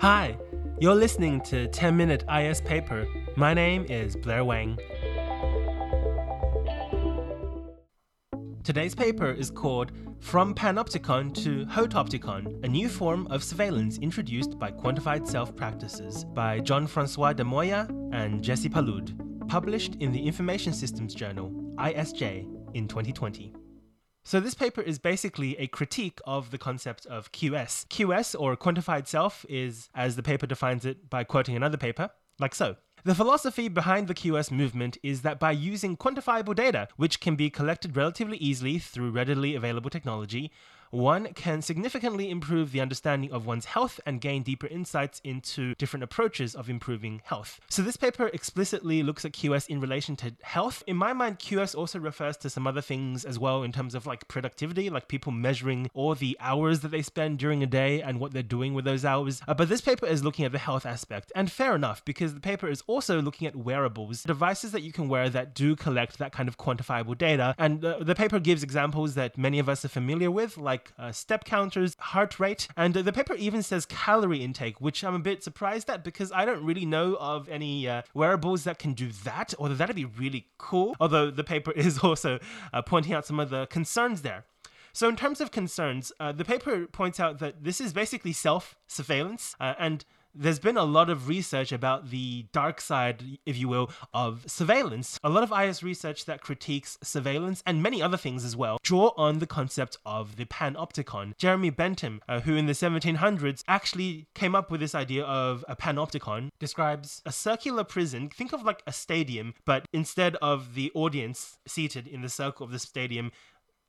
Hi, you're listening to 10 Minute IS Paper. My name is Blair Wang. Today's paper is called From Panopticon to Hotopticon, a new form of surveillance introduced by quantified self practices by Jean Francois de Moya and Jessie Pallud, published in the Information Systems Journal, ISJ, in 2020. So, this paper is basically a critique of the concept of QS. QS, or quantified self, is, as the paper defines it by quoting another paper, like so. The philosophy behind the QS movement is that by using quantifiable data, which can be collected relatively easily through readily available technology, one can significantly improve the understanding of one's health and gain deeper insights into different approaches of improving health. So, this paper explicitly looks at QS in relation to health. In my mind, QS also refers to some other things as well in terms of like productivity, like people measuring all the hours that they spend during a day and what they're doing with those hours. Uh, but this paper is looking at the health aspect, and fair enough, because the paper is also looking at wearables, devices that you can wear that do collect that kind of quantifiable data. And uh, the paper gives examples that many of us are familiar with, like like uh, step counters, heart rate, and the paper even says calorie intake, which I'm a bit surprised at because I don't really know of any uh, wearables that can do that, although that'd be really cool. Although the paper is also uh, pointing out some of the concerns there. So, in terms of concerns, uh, the paper points out that this is basically self surveillance, uh, and there's been a lot of research about the dark side, if you will, of surveillance. A lot of IS research that critiques surveillance and many other things as well draw on the concept of the panopticon. Jeremy Bentham, uh, who in the 1700s actually came up with this idea of a panopticon, describes a circular prison. Think of like a stadium, but instead of the audience seated in the circle of the stadium,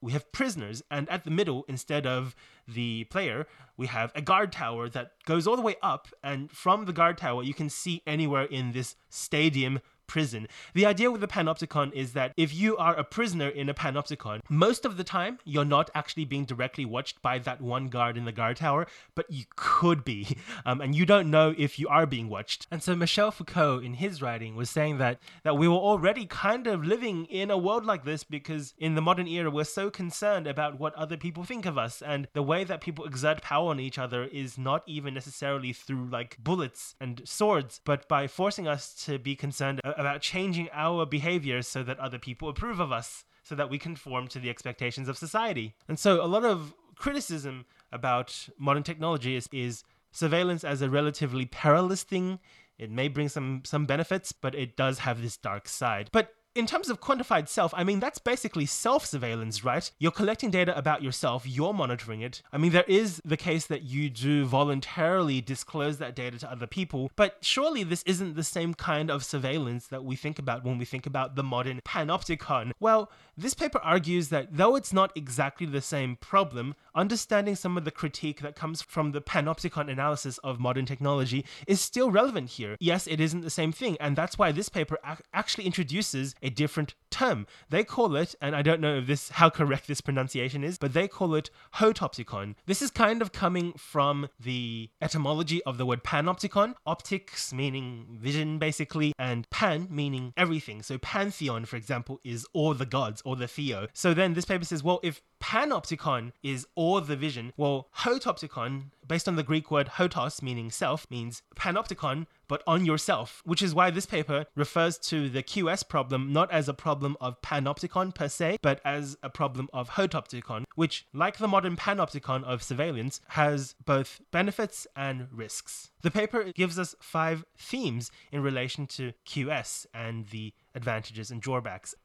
we have prisoners, and at the middle, instead of the player, we have a guard tower that goes all the way up, and from the guard tower, you can see anywhere in this stadium prison. The idea with the panopticon is that if you are a prisoner in a panopticon, most of the time you're not actually being directly watched by that one guard in the guard tower, but you could be, um, and you don't know if you are being watched. And so Michel Foucault, in his writing, was saying that that we were already kind of living in a world like this because in the modern era we're so concerned about what other people think of us, and the way that people exert power on each other is not even necessarily through like bullets and swords, but by forcing us to be concerned about changing our behaviors so that other people approve of us, so that we conform to the expectations of society. And so, a lot of criticism about modern technology is, is surveillance as a relatively perilous thing. It may bring some some benefits, but it does have this dark side. But in terms of quantified self, I mean, that's basically self surveillance, right? You're collecting data about yourself, you're monitoring it. I mean, there is the case that you do voluntarily disclose that data to other people, but surely this isn't the same kind of surveillance that we think about when we think about the modern panopticon. Well, this paper argues that though it's not exactly the same problem, understanding some of the critique that comes from the panopticon analysis of modern technology is still relevant here. Yes, it isn't the same thing, and that's why this paper ac- actually introduces a different term. They call it, and I don't know if this how correct this pronunciation is, but they call it hotopticon. This is kind of coming from the etymology of the word panopticon, optics meaning vision basically, and pan meaning everything. So pantheon, for example, is all the gods or the theo. So then this paper says, well, if panopticon is all the vision, well, hotopticon, based on the Greek word hotos, meaning self, means panopticon, but on yourself, which is why this paper refers to the QS problem not as a problem of panopticon per se, but as a problem of hotopticon, which, like the modern panopticon of surveillance, has both benefits and risks. The paper gives us five themes in relation to QS and the advantages and drawbacks.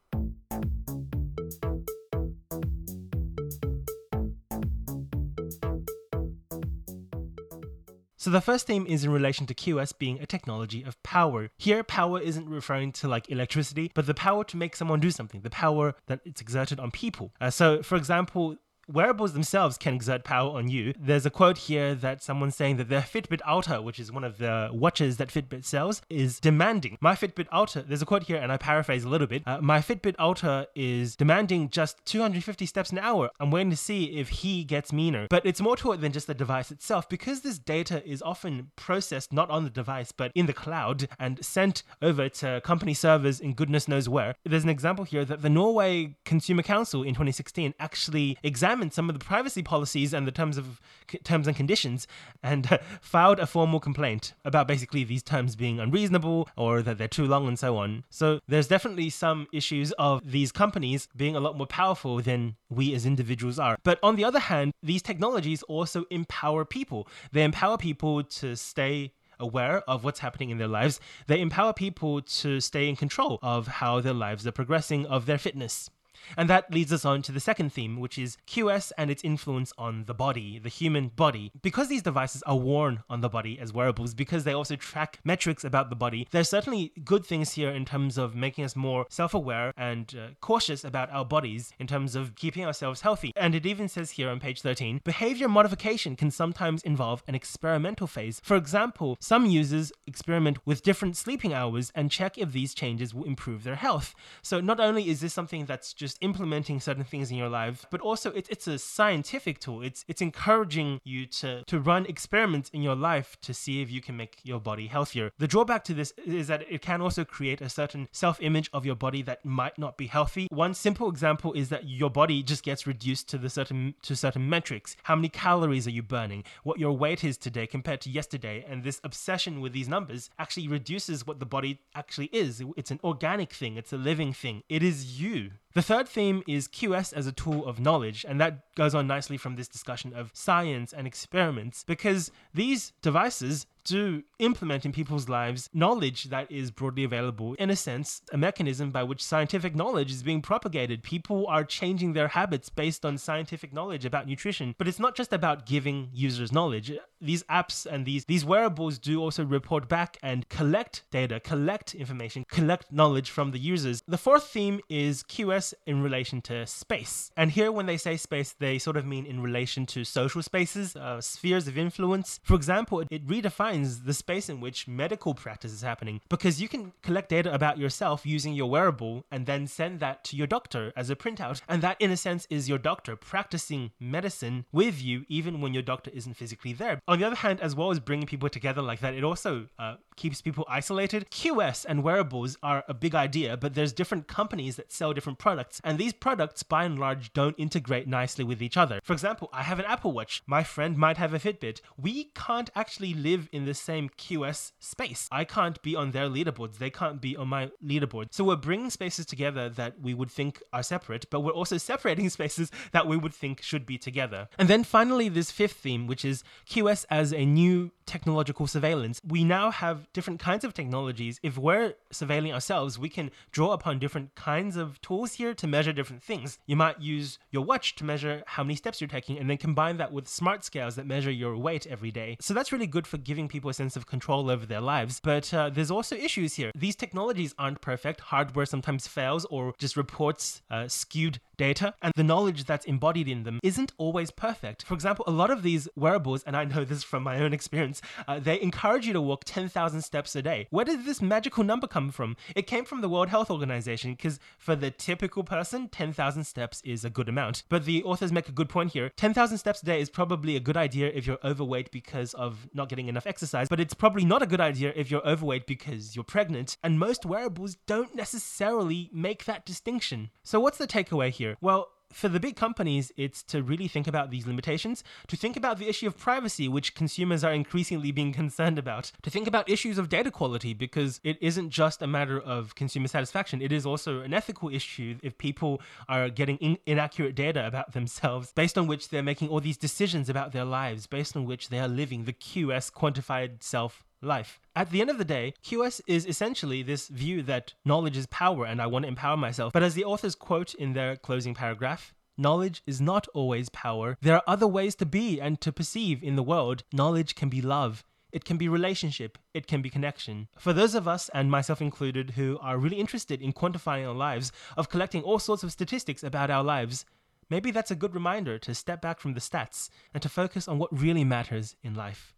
So the first theme is in relation to QS being a technology of power. Here, power isn't referring to like electricity, but the power to make someone do something, the power that it's exerted on people. Uh, so, for example, wearables themselves can exert power on you. There's a quote here that someone's saying that their Fitbit Ultra, which is one of the watches that Fitbit sells, is demanding. My Fitbit Ultra, there's a quote here, and I paraphrase a little bit. Uh, my Fitbit Ultra is demanding just 250 steps an hour. I'm waiting to see if he gets meaner. But it's more to it than just the device itself, because this data is often processed not on the device, but in the cloud and sent over to company servers in goodness knows where. There's an example here that the Norway Consumer Council in 2016 actually examined examined some of the privacy policies and the terms of terms and conditions and uh, filed a formal complaint about basically these terms being unreasonable or that they're too long and so on. So there's definitely some issues of these companies being a lot more powerful than we as individuals are. But on the other hand, these technologies also empower people. They empower people to stay aware of what's happening in their lives. They empower people to stay in control of how their lives are progressing, of their fitness. And that leads us on to the second theme, which is QS and its influence on the body, the human body. Because these devices are worn on the body as wearables, because they also track metrics about the body, there's certainly good things here in terms of making us more self aware and uh, cautious about our bodies in terms of keeping ourselves healthy. And it even says here on page 13 behavior modification can sometimes involve an experimental phase. For example, some users experiment with different sleeping hours and check if these changes will improve their health. So not only is this something that's just just implementing certain things in your life, but also it's it's a scientific tool. It's it's encouraging you to to run experiments in your life to see if you can make your body healthier. The drawback to this is that it can also create a certain self-image of your body that might not be healthy. One simple example is that your body just gets reduced to the certain to certain metrics. How many calories are you burning? What your weight is today compared to yesterday, and this obsession with these numbers actually reduces what the body actually is. It's an organic thing. It's a living thing. It is you. The third theme is QS as a tool of knowledge, and that goes on nicely from this discussion of science and experiments because these devices to implement in people's lives knowledge that is broadly available, in a sense, a mechanism by which scientific knowledge is being propagated. People are changing their habits based on scientific knowledge about nutrition. But it's not just about giving users knowledge. These apps and these, these wearables do also report back and collect data, collect information, collect knowledge from the users. The fourth theme is QS in relation to space. And here, when they say space, they sort of mean in relation to social spaces, uh, spheres of influence. For example, it, it redefines defines the space in which medical practice is happening because you can collect data about yourself using your wearable and then send that to your doctor as a printout. And that, in a sense, is your doctor practicing medicine with you even when your doctor isn't physically there. On the other hand, as well as bringing people together like that, it also uh, keeps people isolated. QS and wearables are a big idea, but there's different companies that sell different products, and these products, by and large, don't integrate nicely with each other. For example, I have an Apple Watch. My friend might have a Fitbit. We can't actually live in the same QS space. I can't be on their leaderboards. They can't be on my leaderboard. So we're bringing spaces together that we would think are separate, but we're also separating spaces that we would think should be together. And then finally, this fifth theme, which is QS as a new technological surveillance. We now have different kinds of technologies. If we're surveilling ourselves, we can draw upon different kinds of tools here to measure different things. You might use your watch to measure how many steps you're taking and then combine that with smart scales that measure your weight every day. So that's really good for giving people a sense of control over their lives. But uh, there's also issues here. These technologies aren't perfect. Hardware sometimes fails or just reports uh, skewed data, and the knowledge that's embodied in them isn't always perfect. For example, a lot of these wearables, and I know this from my own experience, uh, they encourage you to walk 10,000 steps a day. Where did this magical number come from? It came from the World Health Organization because for the typical person, 10,000 steps is a good amount. But the authors make a good point here. 10,000 steps a day is probably a good idea if you're overweight because of not getting enough exercise, but it's probably not a good idea if you're overweight because you're pregnant. And most wearables don't necessarily make that distinction. So, what's the takeaway here? here? Well, for the big companies, it's to really think about these limitations, to think about the issue of privacy, which consumers are increasingly being concerned about, to think about issues of data quality, because it isn't just a matter of consumer satisfaction, it is also an ethical issue if people are getting in- inaccurate data about themselves, based on which they're making all these decisions about their lives, based on which they are living the QS quantified self life. At the end of the day, QS is essentially this view that knowledge is power and I want to empower myself. But as the authors quote in their closing paragraph, Knowledge is not always power. There are other ways to be and to perceive in the world. Knowledge can be love. It can be relationship. It can be connection. For those of us, and myself included, who are really interested in quantifying our lives, of collecting all sorts of statistics about our lives, maybe that's a good reminder to step back from the stats and to focus on what really matters in life.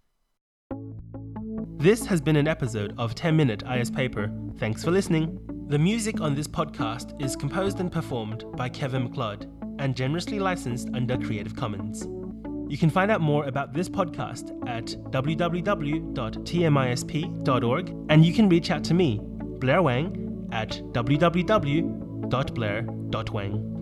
This has been an episode of 10 Minute IS Paper. Thanks for listening. The music on this podcast is composed and performed by Kevin MacLeod and generously licensed under Creative Commons. You can find out more about this podcast at www.tmisp.org and you can reach out to me, Blair Wang, at www.blair.wang.